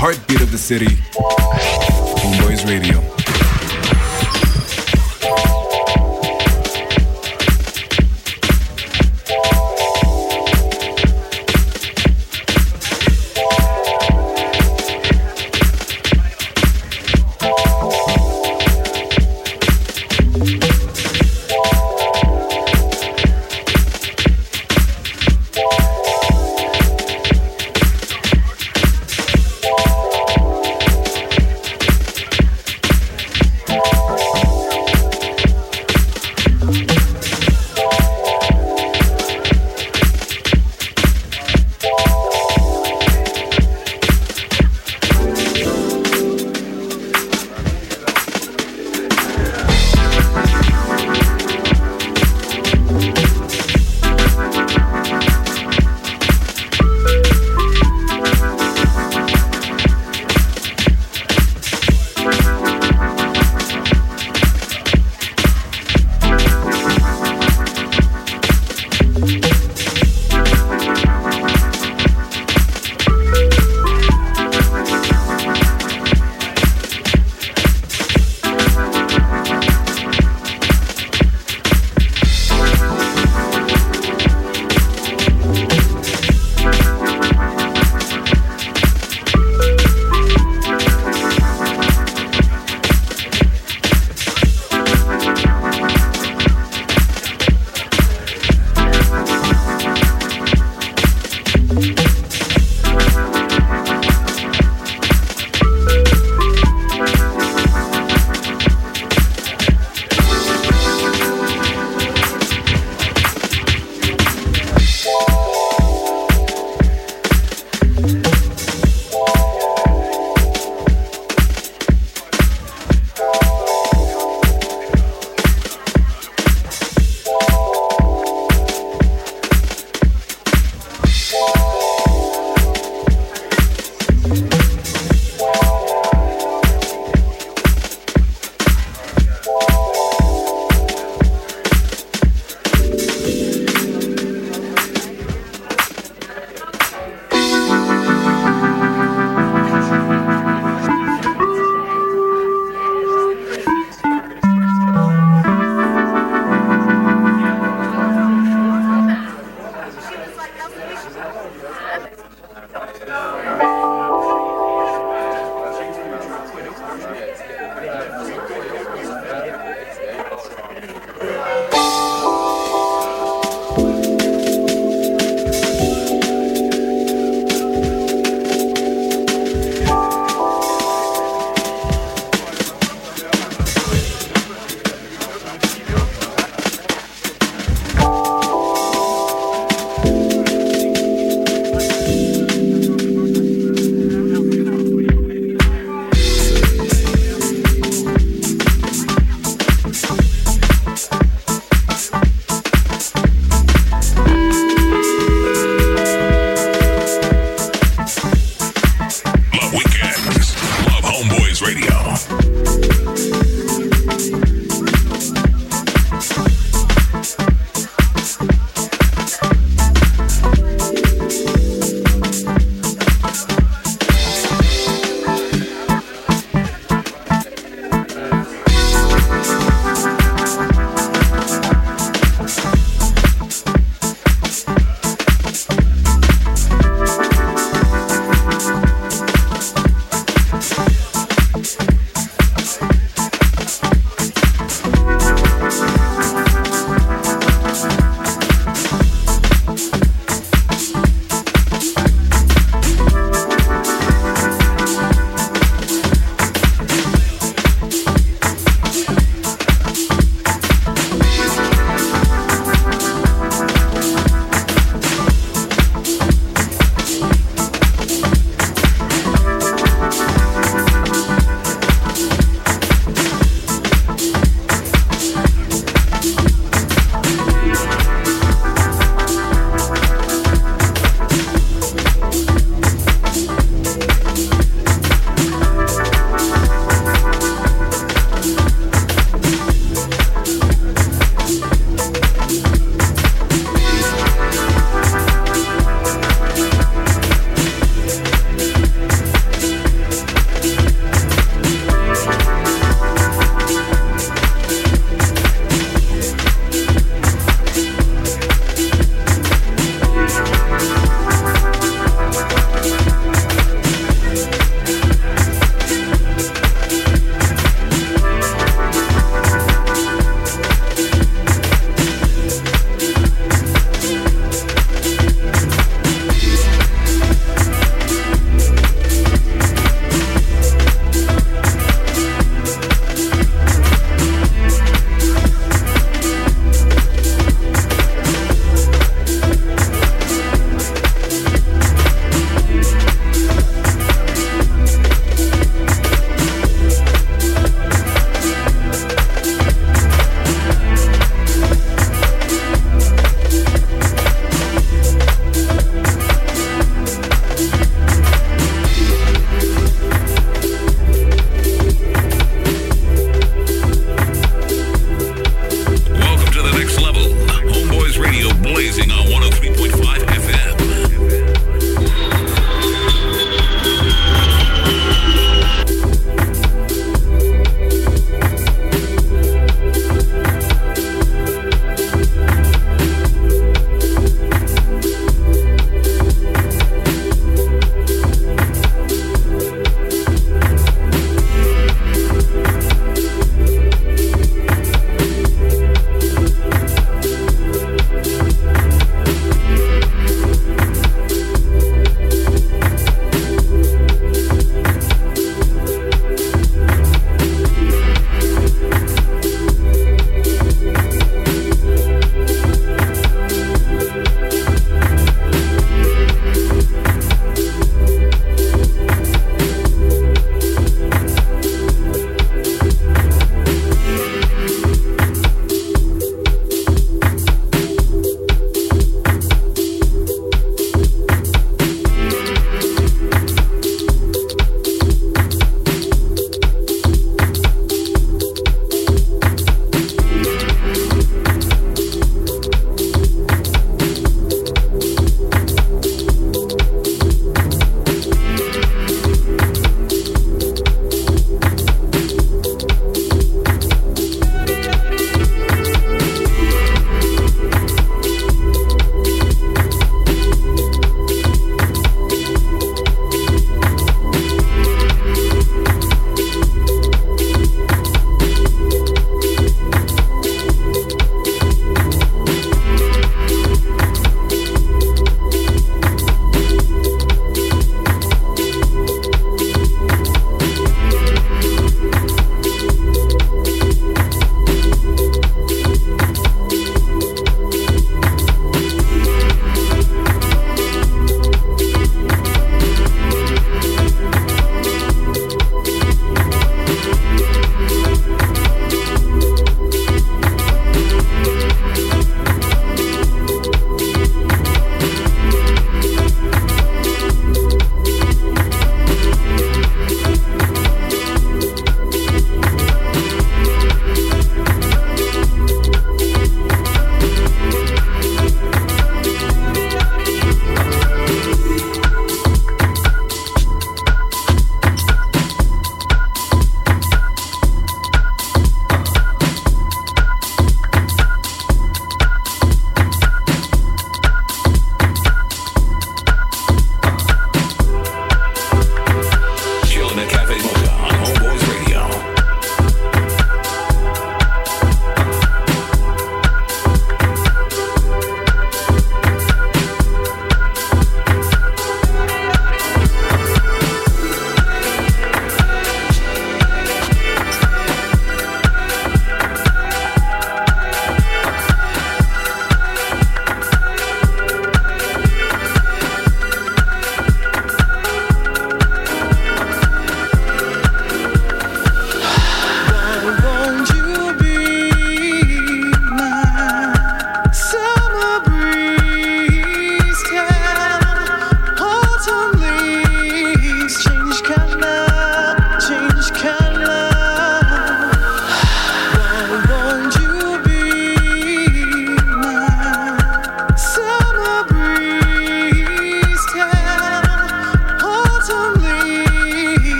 heartbeat of the city, Yeah, it's good.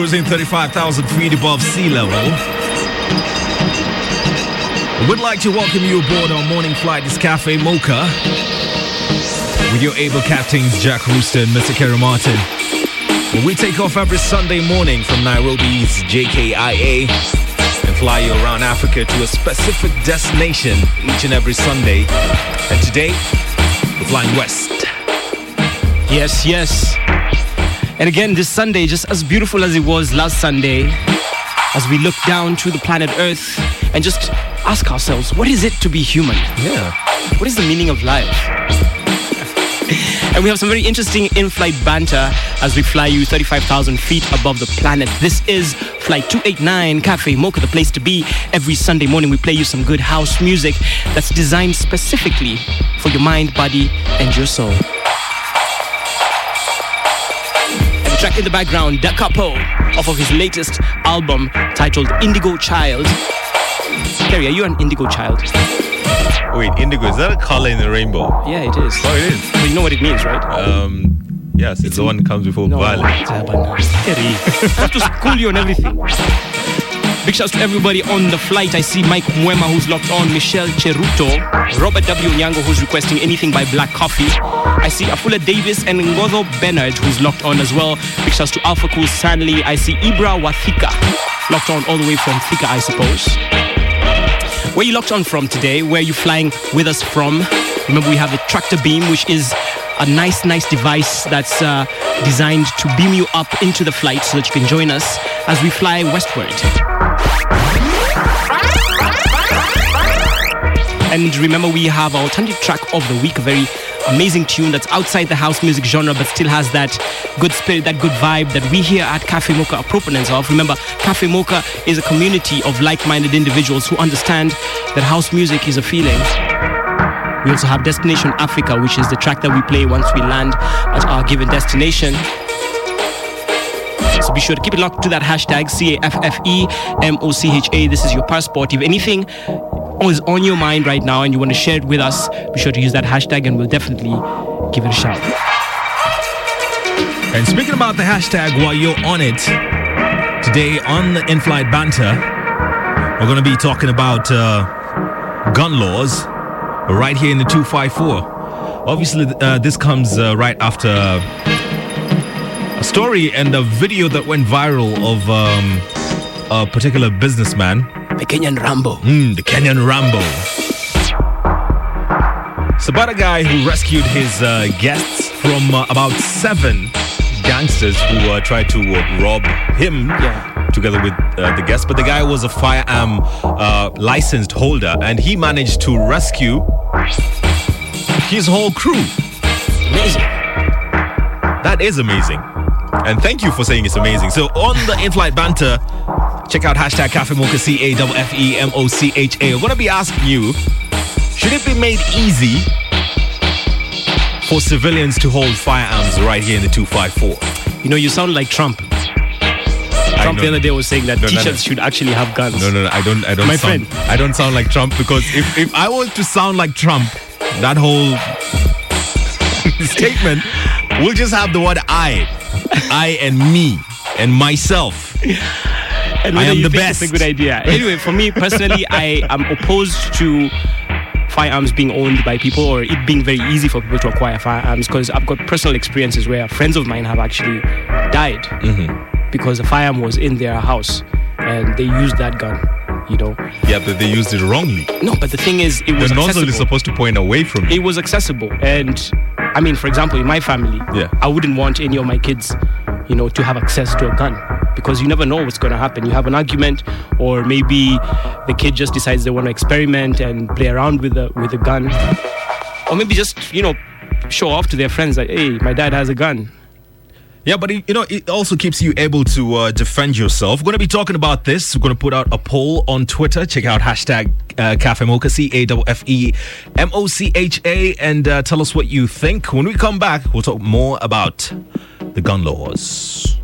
Cruising 35,000 feet above sea level. We'd like to welcome you aboard our morning flight. This Cafe Mocha with your able captains Jack Rooster and Mr. Kerry Martin. We take off every Sunday morning from Nairobi's JKIA and fly you around Africa to a specific destination each and every Sunday. And today, we're flying west. Yes, yes. And again, this Sunday, just as beautiful as it was last Sunday, as we look down to the planet Earth and just ask ourselves, what is it to be human? Yeah. What is the meaning of life? and we have some very interesting in-flight banter as we fly you 35,000 feet above the planet. This is Flight 289 Cafe Mocha, the place to be. Every Sunday morning, we play you some good house music that's designed specifically for your mind, body, and your soul. Track in the background, Da Capo, off of his latest album titled Indigo Child. Kerry, are you an indigo child? Wait, indigo, is that a color in the rainbow? Yeah, it is. Oh, it is. But you know what it means, right? Um, yes, it's the one that comes before no, violet. Kerry, I have to school you on everything. Big shouts to everybody on the flight. I see Mike Mwema who's locked on, Michelle Cheruto, Robert W. Nyango who's requesting anything by Black Coffee. I see Afula Davis and Ngozo Bernard who's locked on as well. Big shouts to Alpha Cool Stanley. I see Ibra Wathika, locked on all the way from Thika, I suppose. Where you locked on from today? Where are you flying with us from? Remember, we have the tractor beam, which is a nice, nice device that's uh, designed to beam you up into the flight so that you can join us as we fly westward. And remember, we have our alternative track of the week, a very amazing tune that's outside the house music genre but still has that good spirit, that good vibe that we here at Cafe Mocha are proponents of. Remember, Cafe Mocha is a community of like minded individuals who understand that house music is a feeling. We also have Destination Africa, which is the track that we play once we land at our given destination. So be sure to keep it locked to that hashtag C A F F E M O C H A. This is your passport. If anything is on your mind right now and you want to share it with us, be sure to use that hashtag and we'll definitely give it a shout. And speaking about the hashtag while you're on it, today on the in flight banter, we're going to be talking about uh, gun laws right here in the 254. Obviously, uh, this comes uh, right after a story and a video that went viral of um, a particular businessman. The Kenyan Rambo. Mm, the Kenyan Rambo. It's about a guy who rescued his uh, guests from uh, about seven gangsters who uh, tried to uh, rob him Yeah. together with uh, the guests. But the guy was a firearm uh, licensed holder and he managed to rescue his whole crew. Amazing. That is amazing. And thank you for saying it's amazing. So on the in-flight banter, check out hashtag Cafe Mocha C A F E M O C H A. I'm gonna be asking you, should it be made easy for civilians to hold firearms right here in the 254? You know, you sound like Trump. Trump the other day was saying that No, no, no. teachers should actually have guns. No, no, no. I don't. I don't. My sound, friend. I don't sound like Trump because if, if I was to sound like Trump, that whole statement will just have the word I, I and me and myself. And I am the think best. It's a good idea. Anyway, for me personally, I am opposed to firearms being owned by people or it being very easy for people to acquire firearms because I've got personal experiences where friends of mine have actually died Mm-hmm. because a firearm was in their house and they used that gun. You know, Yeah, but they used it wrongly. no, but the thing is, it was The nozzle accessible. is supposed to point away from it you. was accessible and i mean for example in my family Yeah. i wouldn't want any of my kids you know to have access to a gun because you never know what's going to happen you have an argument or maybe the kid just decides they want to experiment and play around with the with a gun or maybe just you know show off to their friends that hey my dad has a gun Yeah, but it, you know, it also keeps you able to uh, defend yourself. We're going to be talking about this. We're going to put out a poll on Twitter. Check out hashtag uh, Cafe Mocha, C A F F E M O C H A, and uh, tell us what you think. When we come back, we'll talk more about the gun laws.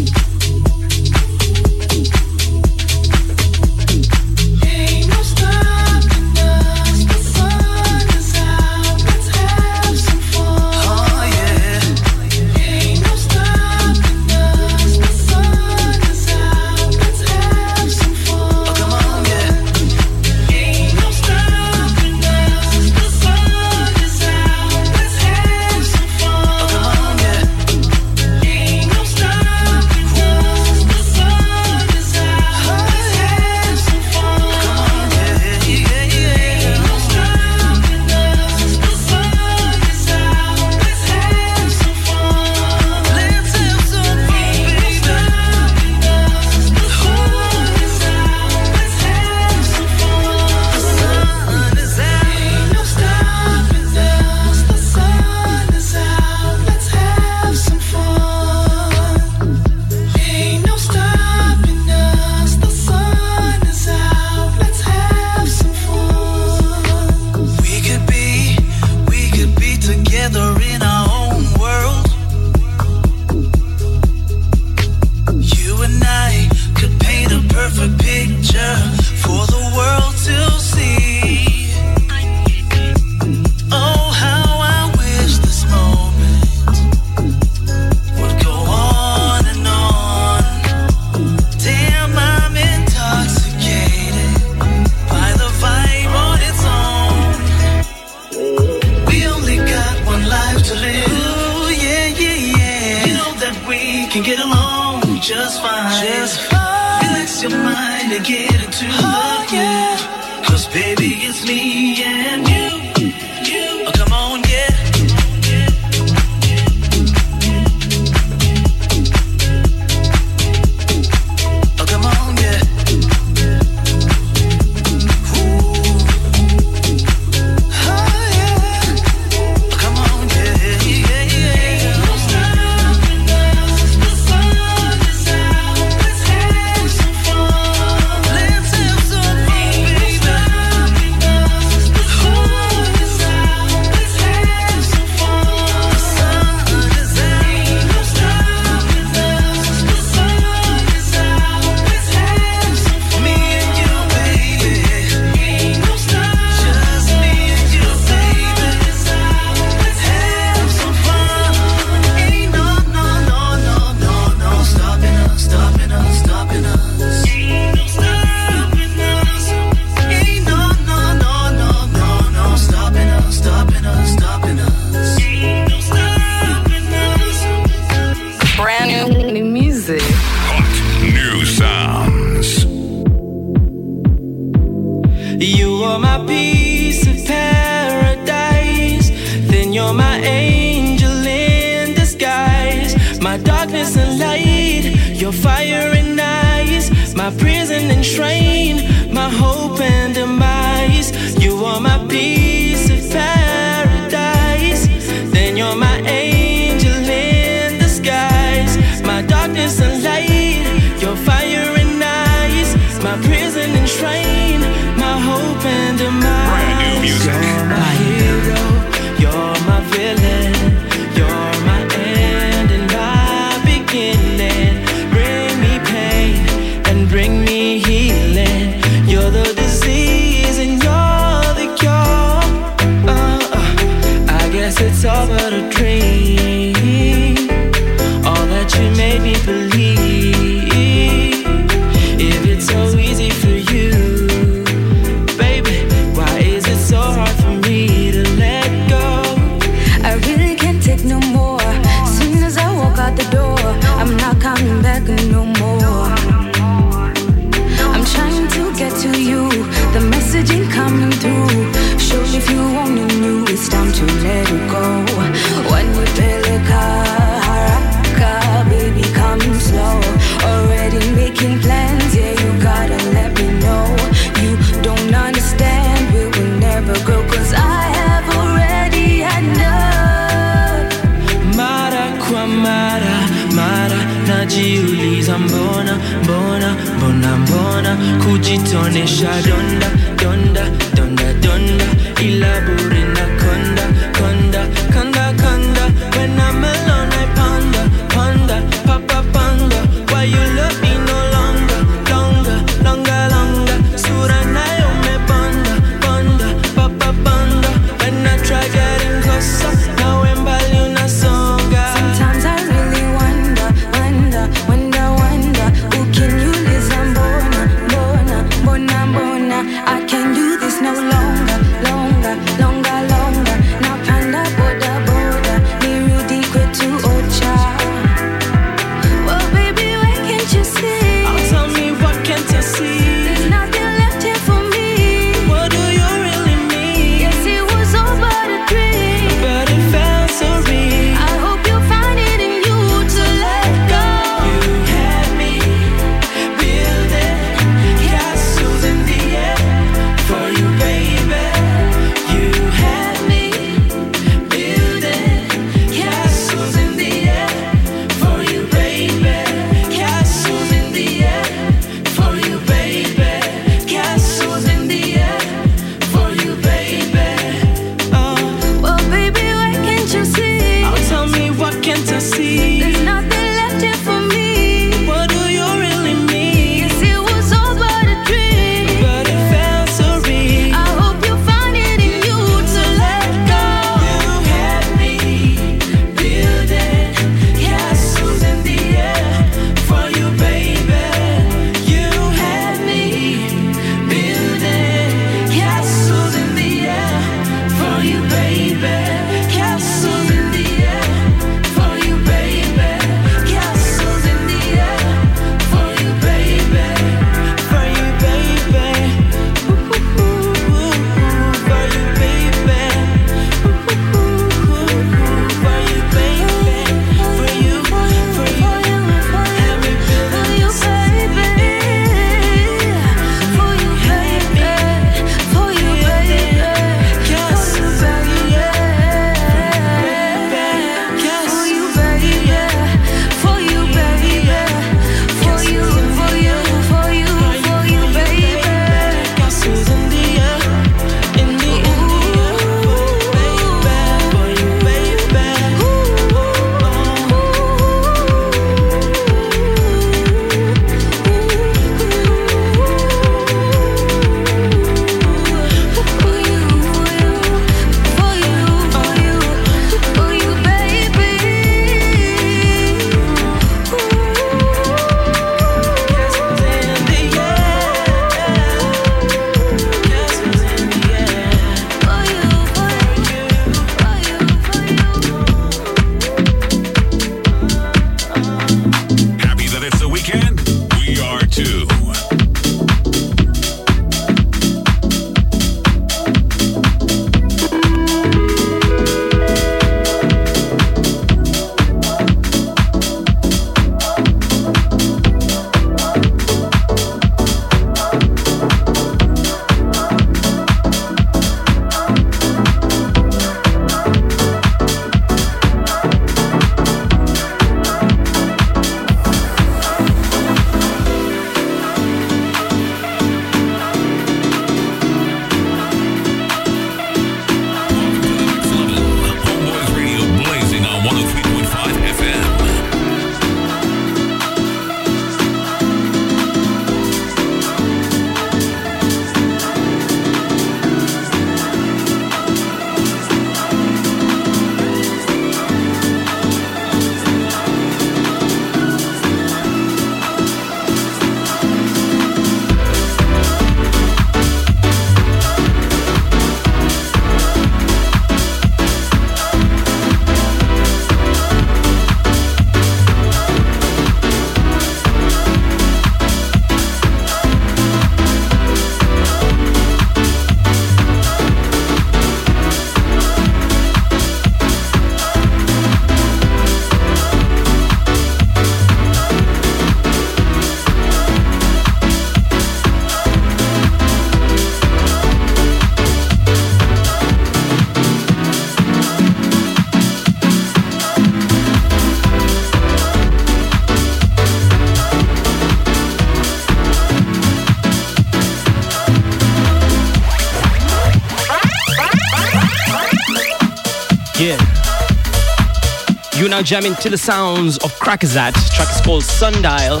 Now jamming to the sounds of Crackerzat. Track is called Sundial.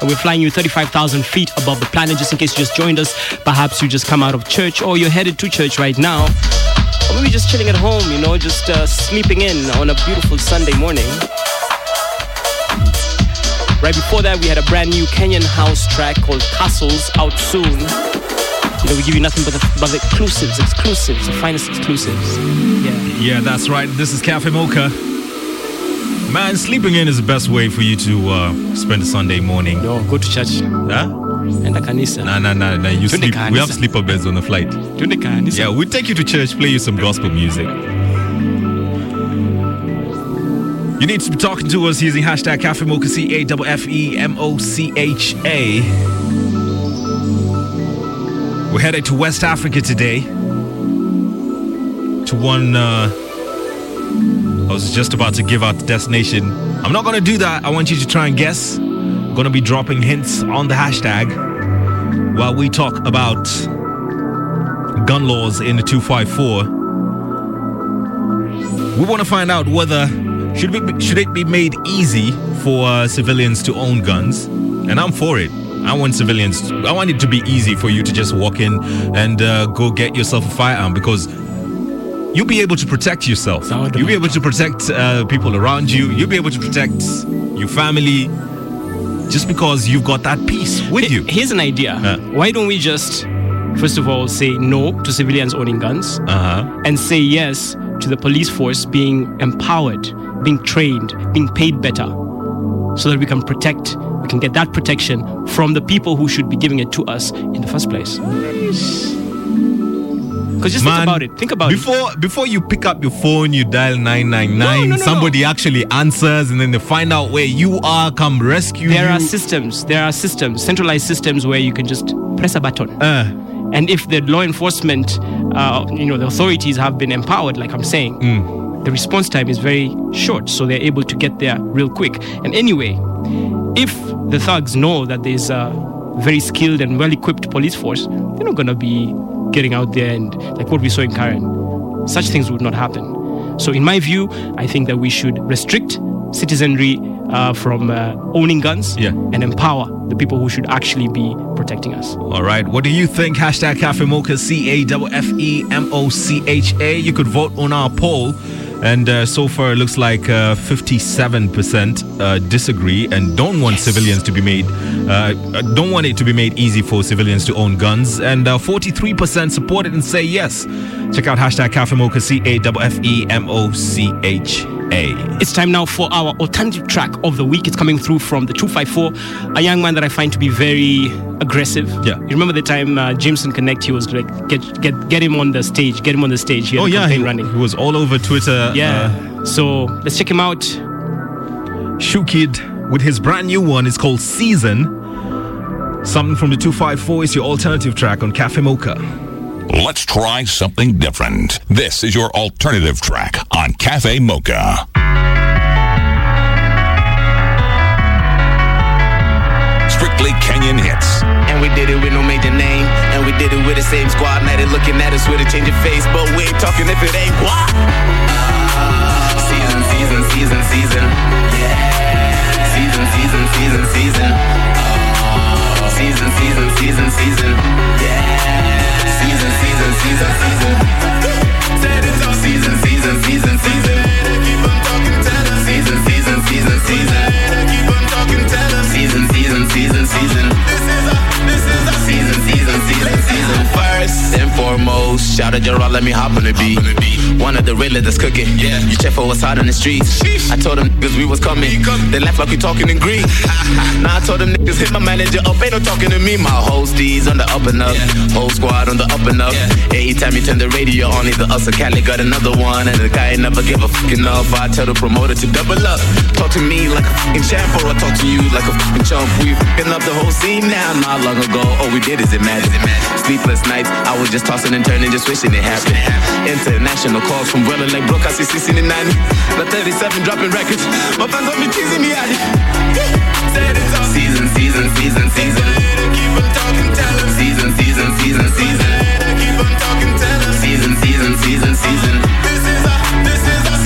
And we're flying you 35,000 feet above the planet. Just in case you just joined us, perhaps you just come out of church or you're headed to church right now. Or maybe just chilling at home, you know, just uh, sleeping in on a beautiful Sunday morning. Right before that, we had a brand new Kenyan house track called Castles out soon. You know, we give you nothing but the, but the exclusives, exclusives, the finest exclusives. Yeah. Yeah, that's right. This is Caffe Mocha. Man, sleeping in is the best way for you to uh, spend a Sunday morning. No, go to church. Huh? And the kanisa. Nah, nah, nah, nah. You sleep. We have sleeper beds on the flight. Twende kanisa. Yeah, we take you to church, play you some gospel music. You need to be talking to us using hashtag Caffe Mocha, C A F F E M O C H A. We're headed to West Africa today. To one, uh, I was just about to give out the destination. I'm not going to do that. I want you to try and guess. I'm going to be dropping hints on the hashtag while we talk about gun laws in the 254. We want to find out whether should it be, should it be made easy for uh, civilians to own guns, and I'm for it. I want civilians. I want it to be easy for you to just walk in and uh, go get yourself a firearm because you'll be able to protect yourself. You'll be able to protect uh, people around you. You'll be able to protect your family just because you've got that peace with you. Here's an idea. Uh. Why don't we just, first of all, say no to civilians owning guns Uh huh. and say yes to the police force being empowered, being trained, being paid better so that we can protect, we can get that protection from the people who should be giving it to us in the first place. Because just think Man, about it. Think about it. before before you pick up your phone, you dial nine nine No, no, no, Somebody actually answers, and then they find out where you are, come rescue There you. are systems, there are systems, centralized systems where you can just press a button. uh, And if the law enforcement, uh, you know, the authorities have been empowered, like I'm saying, the response time is very short, so they're able to get there real quick. And anyway, if the thugs know that there's a very skilled and well-equipped police force, they're not gonna be getting out there and like what we saw in Karen. Such things would not happen. So, in my view, I think that we should restrict citizenry uh, from uh, owning guns Yeah. and empower the people who should actually be protecting us. all right. What do you think? Hashtag Caffe Mocha, C A F F E M O C H A. You could vote on our poll. And uh, so far, it looks like uh, 57% uh, disagree and don't want civilians to be made, uh, uh, don't want it to be made easy for civilians to own guns. And uh, 43% support it and say yes. Check out hashtag Caffe Mocha, C A F F E M O C H A. It's time now for our alternative track of the week. It's coming through from the 254, a young man that I find to be very aggressive. Yeah. You remember the time uh, Jameson Connect, he was like, get, get, get him on the stage, get him on the stage. He had Oh, yeah. He, running. he was all over Twitter. Yeah. uh, so let's check him out. Shoe Kid with his brand new one. It's called Season. Something from the 254 is your alternative track on Caffe Mocha. Let's try something different. This is your alternative track on Caffe Mocha. Strictly Kenyan hits. And we did it with no major name. And we did it with the same squad. Now they looking at us with a change of face. But we ain't talking if it ain't what? Season, season, season, season. Yeah. Season, season, season, season. Season, season, season, season. Yeah. Season, season, season, season. Said it's all season, season, season, season. Keep on talking, tell them. Season, season, season, season. Keep on talking, tell. Season, season, season, season. This is a, this is a season, season, season, season. First and foremost, shout out Gerard, let me hop on the beat. One of the realest that's cooking. Yeah. You check for what's hot on the streets. I told them niggas we was coming. They laugh like we talking in Greek. now I told them niggas hit my manager up. Ain't no talking to me. My whole steez on the up and up. Whole squad on the up and up. Anytime you turn the radio on, either us or Cali got another one. And the guy ain't never give a fucking enough. I tell the promoter to double up. Talk to me like a fucking champ, or I talk to you like a fucking chump. We fucking up the whole scene now. Not long ago, all we did is imagine. Sleepless nights, I was just tossing and turning, just wishing it happened. International calls from Brother like Brook, I see 16 and 90. The 37 dropping records. My fans want me teasing me it. All season, season, season, season. Keep on talking, tell them. Season, season, season, season. Keep on talking, tell them. Season, season, season, season. This is a, this is a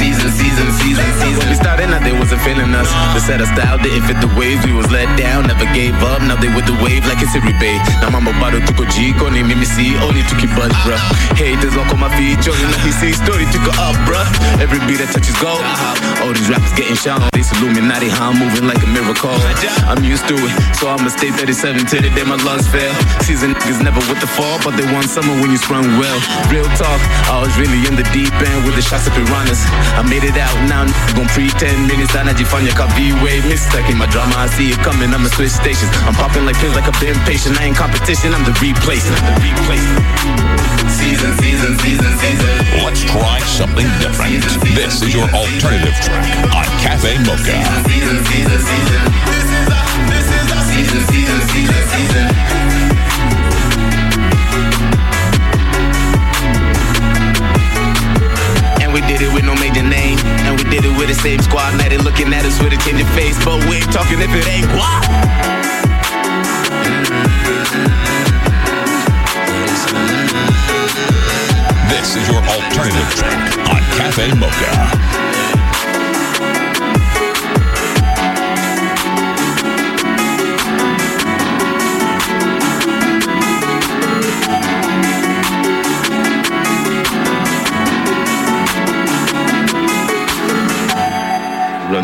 said I style didn't fit the waves. We was let down, never gave up. Now they with the wave like it's a rebate. Now mama bado tuko jiko ni mimi si only tuki buzz, bruh. Haters wako maficho, na hisi story tuko up, bruh. Every beat that touches gold. All these rappers getting shown. This Illuminati, how I'm moving like a miracle. I'm used to it, so I'ma stay 37 till the day my lungs fail. Season niggas never with the fall, but they want summer when you sprung well. Real talk, I was really in the deep end with the shots of piranhas. I made it out now, gon' pretend minutes. Najifanya ka V-way, mistake in my drama. I see it coming, I'ma switch stations. I'm popping like pills like I've been patient. I ain't competition, I'm the replacement. I'm the replacement. Season, season, season, season. Let's try something different. This is your alternative track on Caffe Mocha. Season, season, season. This is a, this is a season, season, season, season. And it with the same squad. Now they looking at us with a change face. But we ain't talking if it ain't guap. This is your alternative track on Caffe Mocha.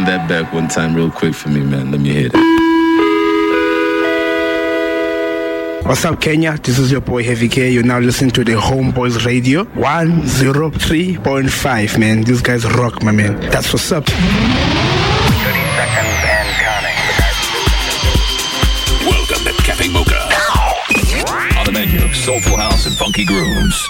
Run that back one time real quick for me, man. Let me hear that. What's up, Kenya? This is your boy Heavy K. You're now listening to the Homeboyz Radio 103.5, man. These guys rock, my man. That's what's up. Welcome to Caffe Mocha. On the menu, soulful house and funky grooves.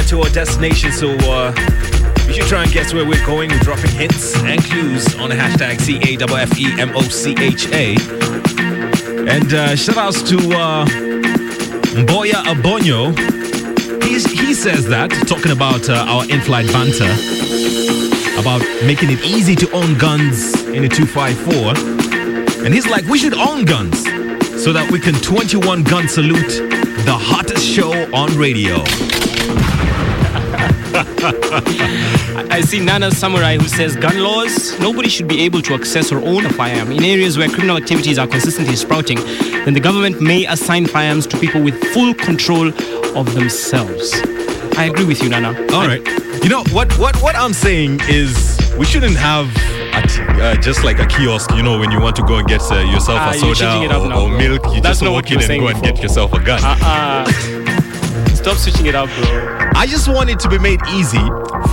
Get to our destination, so uh, you should try and guess where we're going. Dropping hints and clues on the hashtag C A F F E M O C H A. And uh, shout outs to uh, Mboya Abonyo. He's, he says that, talking about uh, our in flight banter, about making it easy to own guns in a 254. And he's like, we should own guns so that we can 21 gun salute the hottest show on radio. I I see Nana Samurai who says gun laws, nobody should be able to access or own a firearm. In areas where criminal activities are consistently sprouting, then the government may assign firearms to people with full control of themselves. I agree with you, Nana. All right. You know what? What what I'm saying is we shouldn't have uh, just like a kiosk. You know, when you want to go and get uh, yourself Ah, a you're soda changing it up or, now, or milk, you That's just walk in and go and before. get yourself a gun. Stop switching it up, bro. I just want it to be made easy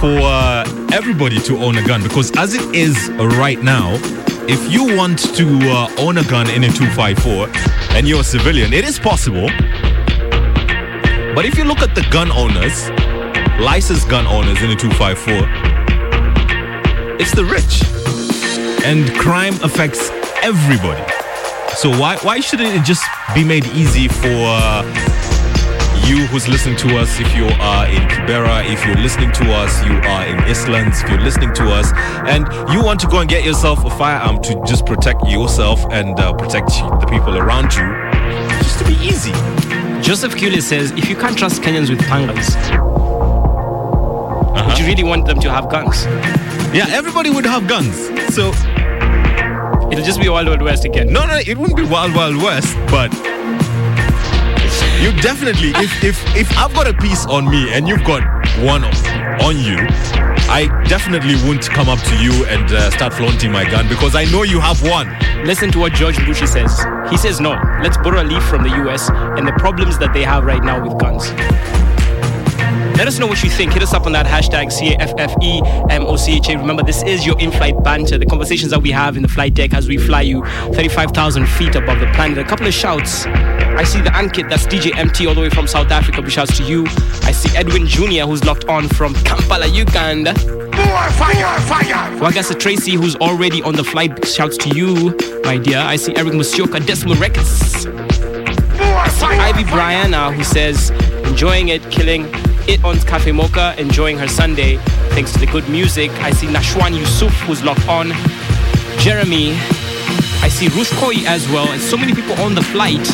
for uh, everybody to own a gun because as it is right now, if you want to uh, own a gun in a 254 and you're a civilian, it is possible. But if you look at the gun owners, licensed gun owners in a 254, it's the rich. And crime affects everybody. So why why shouldn't it just be made easy for uh, you who's listening to us, if you are in Kibera, if you're listening to us, you are in Eastlands, if you're listening to us, and you want to go and get yourself a firearm to just protect yourself and uh, protect the people around you, just to be easy. Joseph Kule says if you can't trust Kenyans with pangas, would you really want them to have guns? Yeah, everybody would have guns. So it'll just be Wild Wild West again. No, no, it wouldn't be Wild Wild West, but you definitely, if if if I've got a piece on me and you've got one on you, I definitely won't come up to you and uh, start flaunting my gun because I know you have one. Listen to what George Bushi says. He says no. Let's borrow a leaf from the US and the problems that they have right now with guns. Let us know what you think. Hit us up on that hashtag C-A-F-F-E-M-O-C-H-A. Remember, this is your in-flight banter, the conversations that we have in the flight deck as we fly you 35,000 feet above the planet. A couple of shouts. I see the Ankit, that's DJ MT all the way from South Africa. Big shouts to you. I see Edwin Jr., who's locked on from Kampala, Uganda. More fire, fire! Wagasa Tracy, who's already on the flight. Big shouts to you, my dear. I see Eric Musyoka, Decimal Records. I see Ivy Brianna, who says, enjoying it, killing it on Caffe Mocha, enjoying her Sunday thanks to the good music. I see Nashwan Yusuf, who's locked on. Jeremy. I see Ruth Koi as well, and so many people on the flight.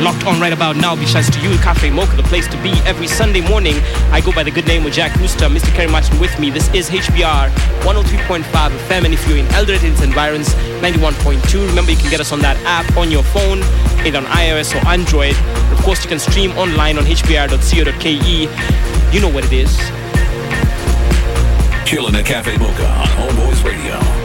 Locked on right about now. Big shouts to you, Caffe Mocha, the place to be. Every Sunday morning, I go by the good name of Jack Rooster, Mr. Kerry Martin with me. This is HBR 103.5 FM, and if you're in Eldoret and its environs, 91.2. Remember, you can get us on that app on your phone, either on iOS or Android. Of course, you can stream online on hbr.co.ke. You know what it is. Chilling at Caffe Mocha on Homeboyz Radio.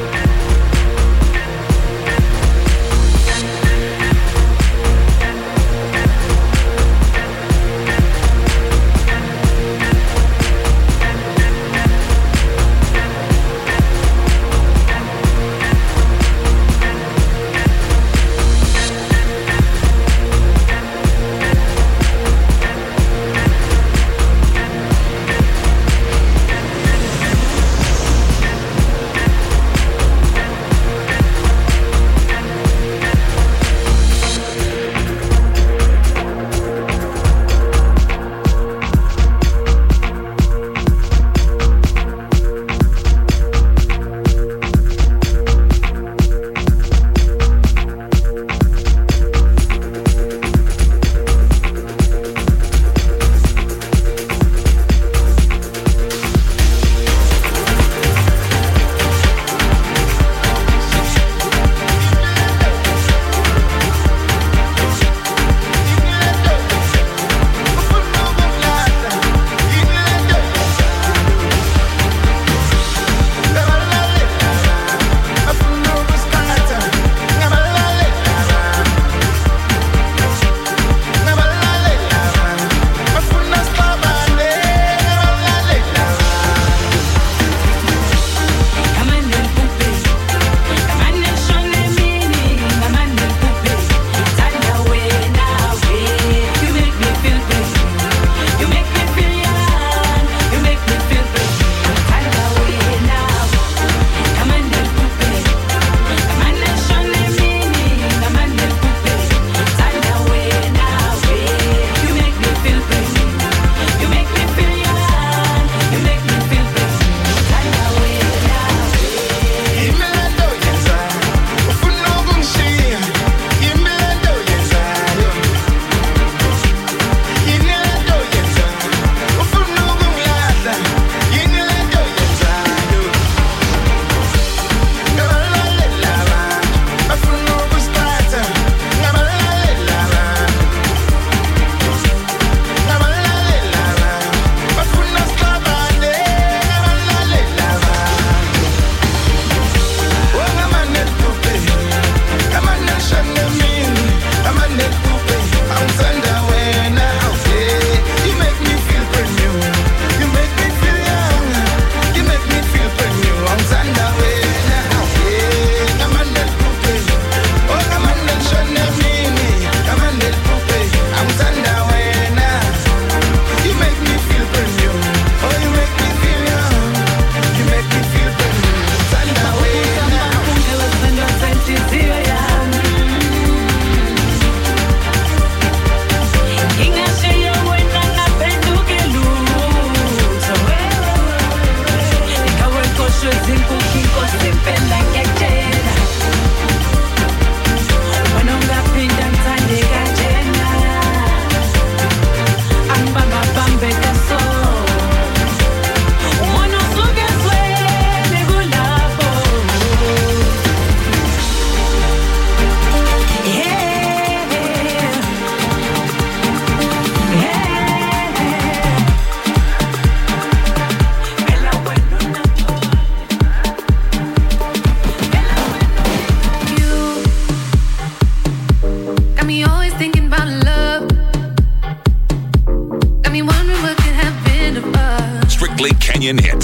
In hit.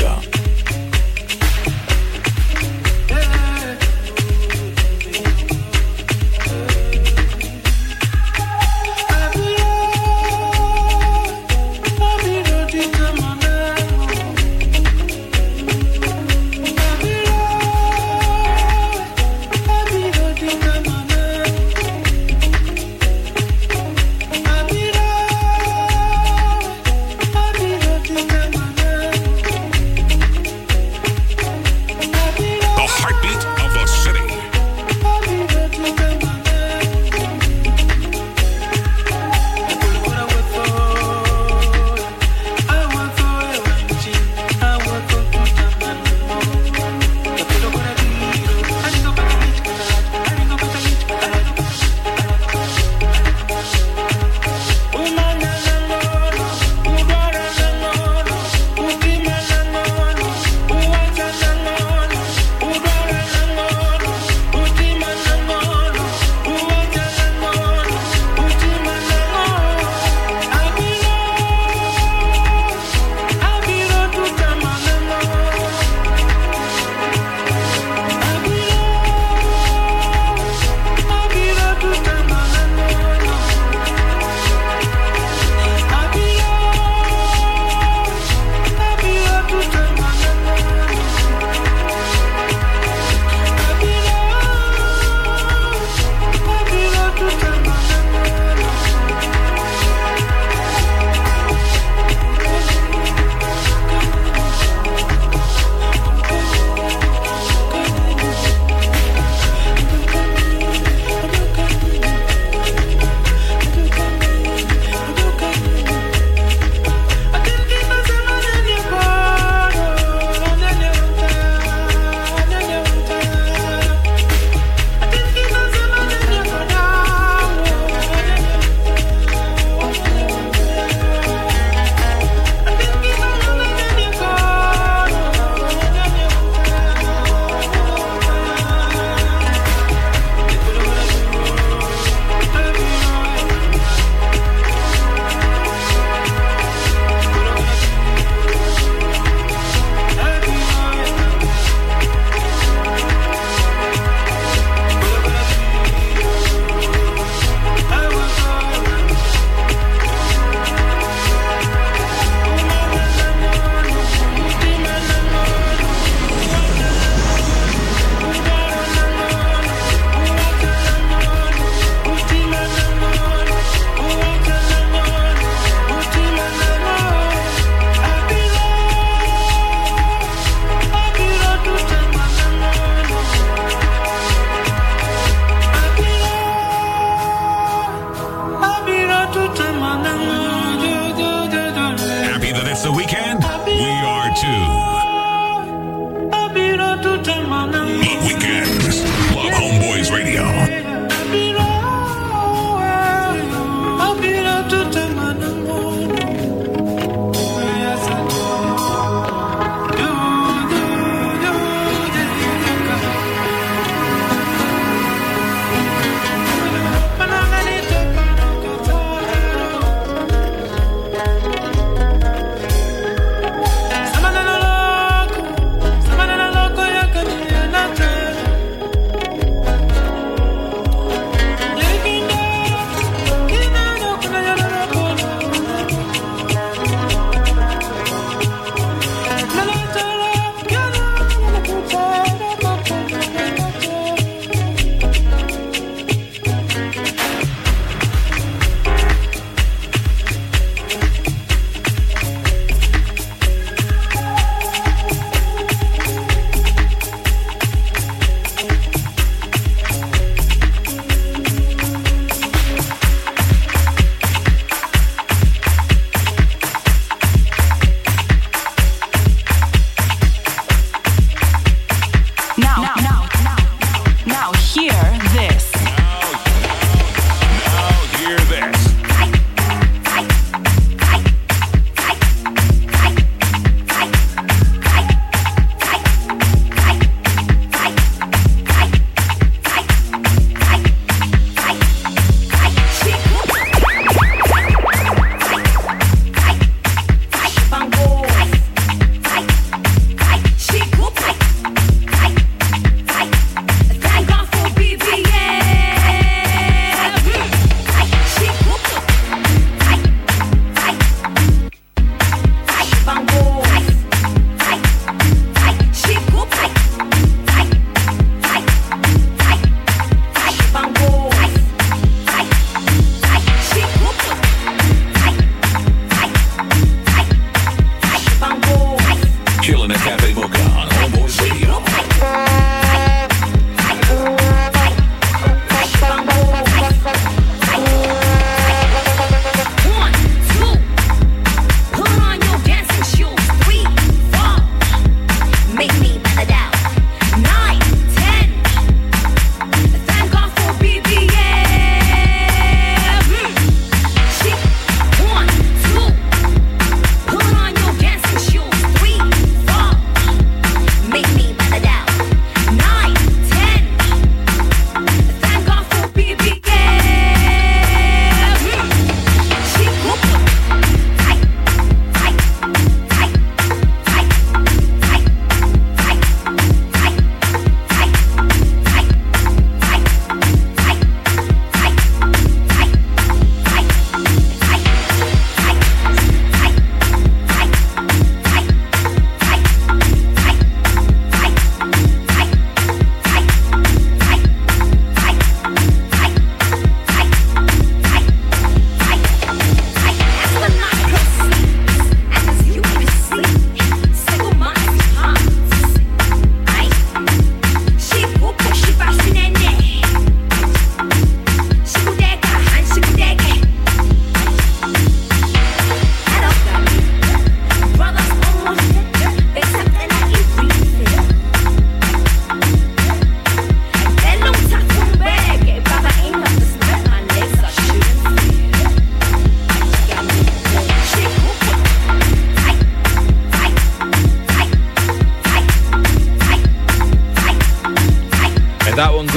At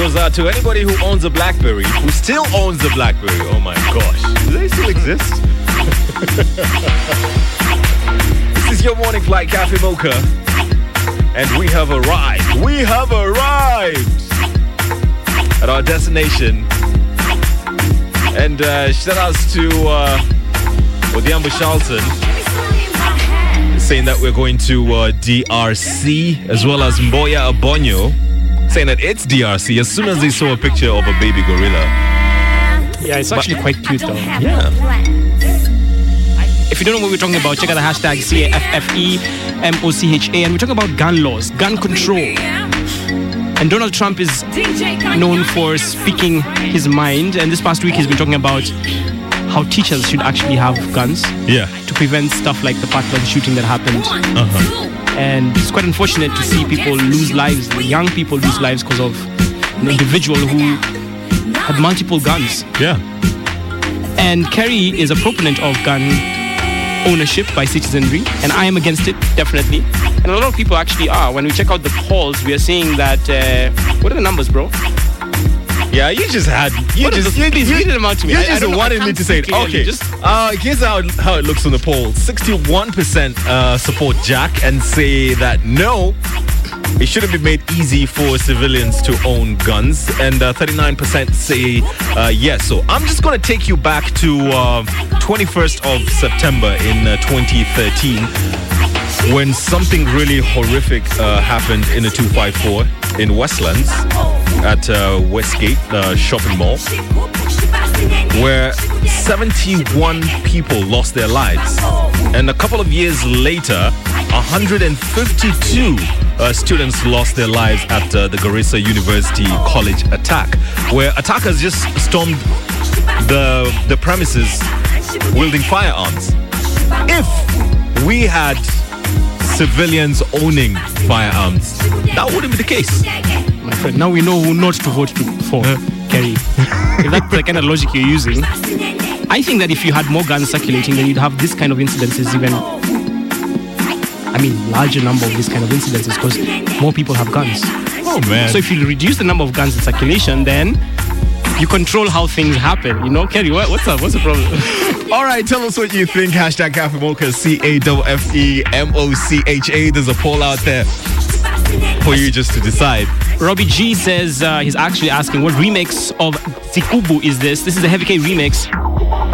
goes out to anybody who owns a BlackBerry, who still owns a BlackBerry. Oh my gosh. Do they still exist? this is your morning flight Caffe Mocha. And we have arrived. We have arrived at our destination. And uh, shout outs to uh, Odhiambo Charlton saying that we're going to uh, DRC as well as Mboya Abonyo saying that it's DRC as soon as they saw a picture of a baby gorilla. Yeah, it's actually quite cute though. Yeah. If you don't know what we're talking about, check out the hashtag CAFFEMOCHA and we're talking about gun laws, gun control. And Donald Trump is known for speaking his mind. And this past week, he's been talking about how teachers should actually have guns Yeah. to prevent stuff like the Parkland shooting that happened. Uh-huh. And it's quite unfortunate to see people lose lives, young people lose lives because of an individual who had multiple guns. Yeah. And Kerry is a proponent of gun ownership by citizenry, and I am against it, definitely. And a lot of people actually are. When we check out the polls, we are seeing that. Uh, what are the numbers, bro? Yeah, you just had you What just you, you, them out to me. You I- just I wanted me to say it. Okay, Just- uh, here's how how it looks on the poll. Sixty-one percent uh, support Jack and say that no, it shouldn't be made easy for civilians to own guns, and uh, thirty-nine percent say uh, yes. So I'm just gonna take you back to uh, 21st of September in uh, 2013 when something really horrific uh, happened in the 254 in Westlands at uh, Westgate uh, shopping mall, where 71 people lost their lives. And a couple of years later, 152 uh, students lost their lives at uh, the Garissa University College attack, where attackers just stormed the, the premises wielding firearms. If we had civilians owning firearms, that wouldn't be the case. My friend, now we know who not to vote to, for, Kerry. if that's the kind of logic you're using, I think that if you had more guns circulating, then you'd have this kind of incidences even. I mean, larger number of these kind of incidences because more people have guns. Oh man. So if you reduce the number of guns in circulation, then you control how things happen. You know, Kerry, what, what's up? What's the problem? All right, tell us what you think. Hashtag Caffe Mocha, C A F F E M O C H A. There's a poll out there for you just to decide. Robbie G says uh, he's actually asking what remix of Zikubu is this? This is a Heavy K remix.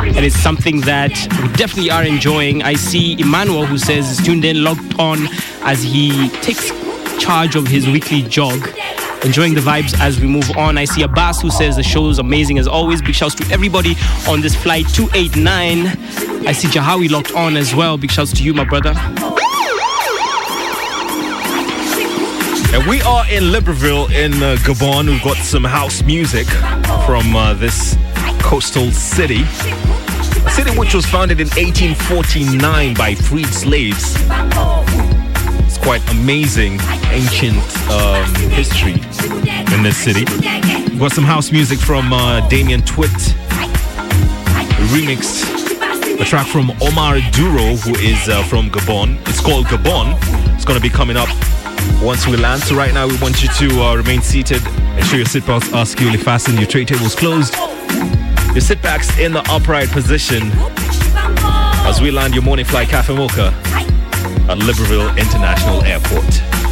And it's something that we definitely are enjoying. I see Emmanuel who says is tuned in, logged on as he takes charge of his weekly jog. Enjoying the vibes as we move on. I see Abbas who says the show is amazing as always. Big shouts to everybody on this flight 289. I see Jahawi locked on as well. Big shouts to you, my brother. We are in Libreville in uh, Gabon. We've got some house music from uh, this coastal city. A city which was founded in 1849 by freed slaves. It's quite amazing ancient um, history in this city. We've got some house music from uh, Damien Twit. Remixed a track from Omar Duro, who is uh, from Gabon. It's called Gabon. It's going to be coming up once we land. So right now, we want you to uh, remain seated. Make sure your seatbelts are securely fastened, your tray tables closed, your sit backs in the upright position as we land your morning flight Caffe Mocha at Libreville International Airport.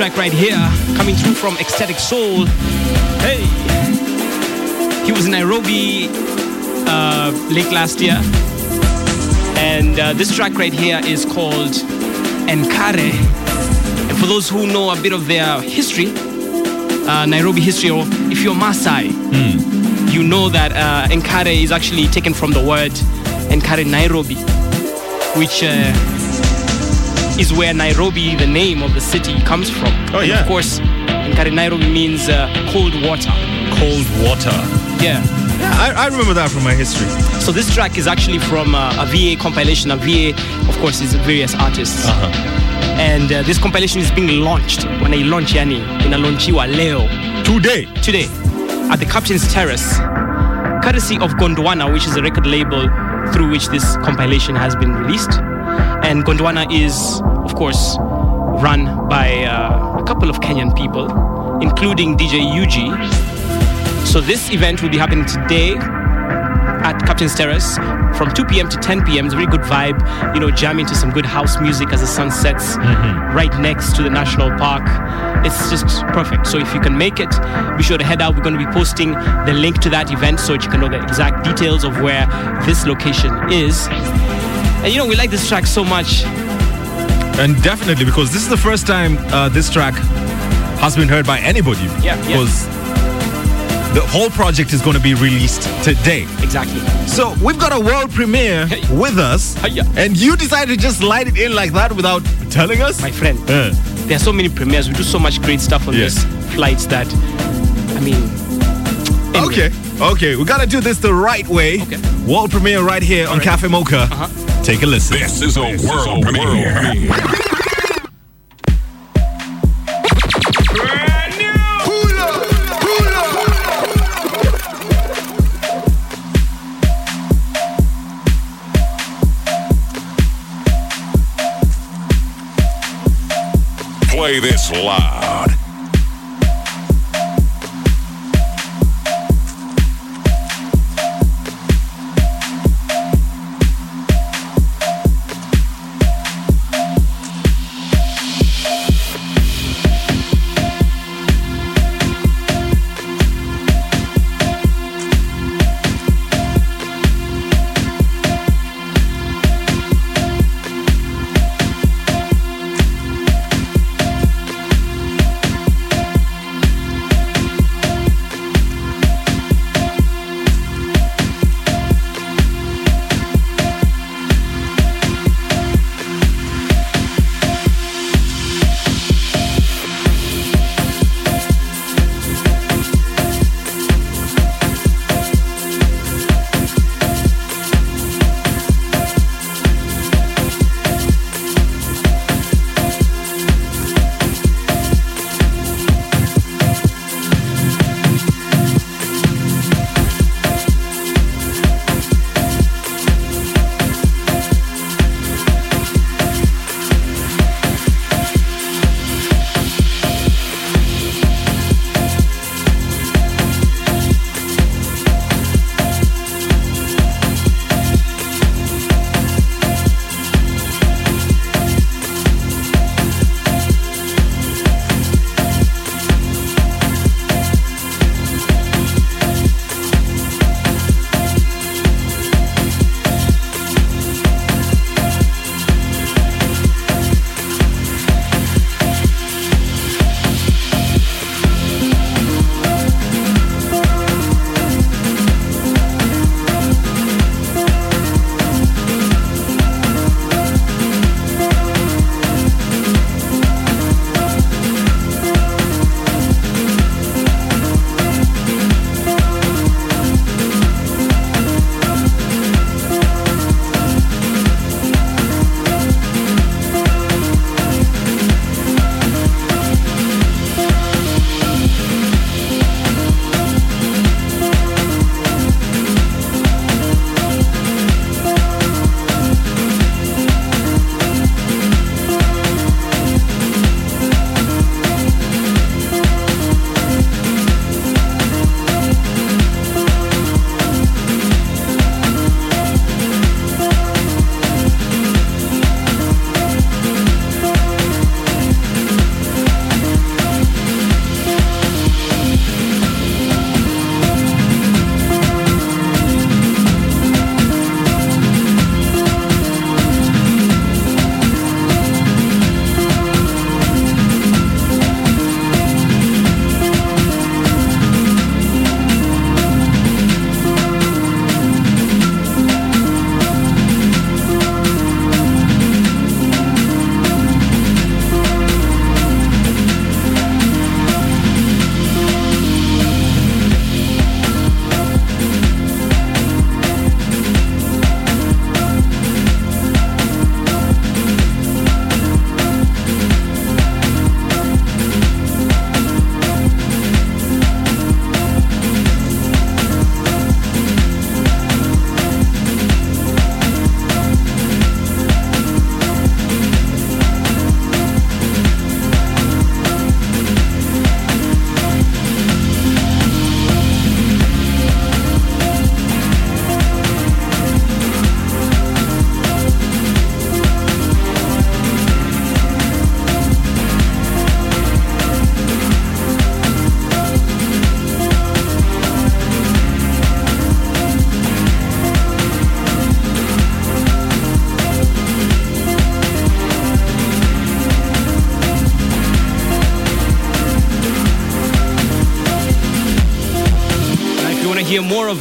Track right here, coming through from Ecstatic Soul. Hey, he was in Nairobi uh, late last year, and uh, this track right here is called Enkare. And for those who know a bit of their history, uh, Nairobi history, or if you're Maasai, you know that uh, Enkare is actually taken from the word Enkare Nairobi, which uh, is where Nairobi, the name of the city, comes from. Oh, And yeah. Of course, Enkare Nairobi means uh, cold water. Cold water. Yeah. Yeah, I, I remember that from my history. So this track is actually from uh, a VA compilation. A VA, of course, is various artists. Uh-huh. And uh, this compilation is being launched. When I launch yani, inalaunchiwa leo. Today. Today. At the Captain's Terrace. Courtesy of Gondwana, which is a record label through which this compilation has been released. And Gondwana is, course, run by uh, a couple of Kenyan people, including DJ UG. So this event will be happening today at Captain's Terrace from 2 p.m. to 10 p.m. It's a very good vibe, you know, jamming to some good house music as the sun sets right next to the national park. It's just perfect. So if you can make it, be sure to head out. We're going to be posting the link to that event so that you can know the exact details of where this location is. And you know, we like this track so much. And definitely because this is the first time uh, this track has been heard by anybody. Yeah, yeah. Because the whole project is going to be released today. Exactly. So we've got a world premiere Hey. with us, Hiya. and you decided to just light it in like that without telling us. My friend, Uh, there are so many premieres. We do so much great stuff on Yeah. this flights that, I mean, anyway. Okay, okay, we gotta do this the right way. Okay. World premiere right here on Caffe Mocha. Uh-huh. Take a listen. This is a world premiere. Play this loud. hear more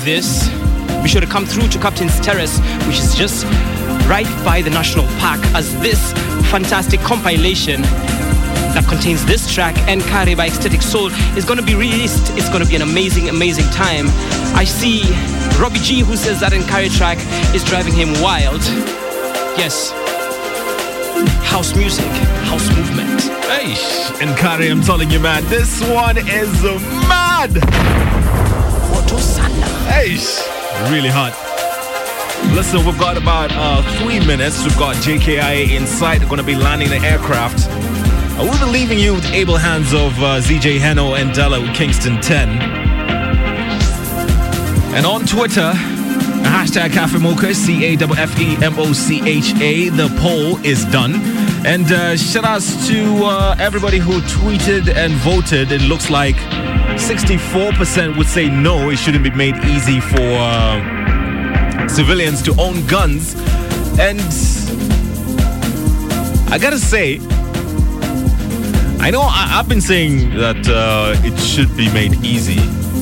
this, be sure to come through to Captain's Terrace, which is just right by the National Park, as this fantastic compilation that contains this track Enkare by Ecstatic Soul is going to be released. It's going to be an amazing, amazing time. I see Robbie G who says that Enkare track is driving him wild. Yes. House music, house movement. Hey, Enkare, I'm telling you, man, this one is mad. Hey, really hot. Listen, we've got about uh, three minutes. We've got JKIA in sight. They're going to be landing the aircraft. I will be leaving you with able hands of uh, ZJ Heno and Della with Kingston 10. And on Twitter, hashtag Caffe Mocha, C A F F E M O C H A. The poll is done. And uh, shout outs to uh, everybody who tweeted and voted. It looks like 64% would say no, it shouldn't be made easy for uh, civilians to own guns. And I gotta say, I know I, I've been saying that uh, it should be made easy,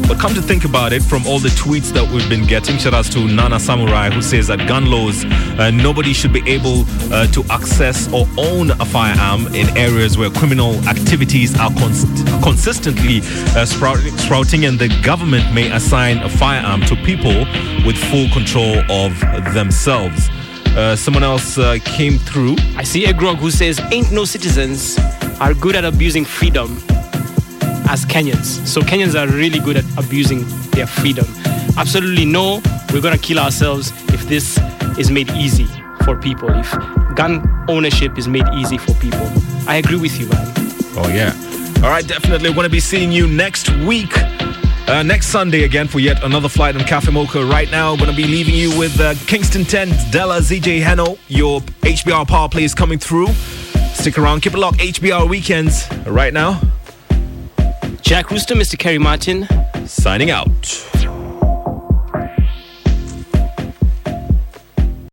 but come to think about it, from all the tweets that we've been getting, shout outs to Nana Samurai, who says that gun laws, uh, nobody should be able uh, to access or own a firearm in areas where criminal activities are cons- consistently uh, sprout- sprouting, and the government may assign a firearm to people with full control of themselves. Uh, someone else uh, came through. I see a grog who says, Ain't no citizens are good at abusing freedom as Kenyans. So Kenyans are really good at abusing their freedom. Absolutely no, we're gonna kill ourselves if this is made easy for people, if gun ownership is made easy for people. I agree with you, man. Oh, yeah. All right, definitely. We're going to be seeing you next week. Uh, next Sunday again for yet another flight on Caffe Mocha. Right now, going to be leaving you with uh, Kingston 10, Della, ZJ Heno. Your HBR power play is coming through. Stick around, keep it locked. HBR weekends. Right now, Jack Rooster, Mr. Kerry Martin. Signing out.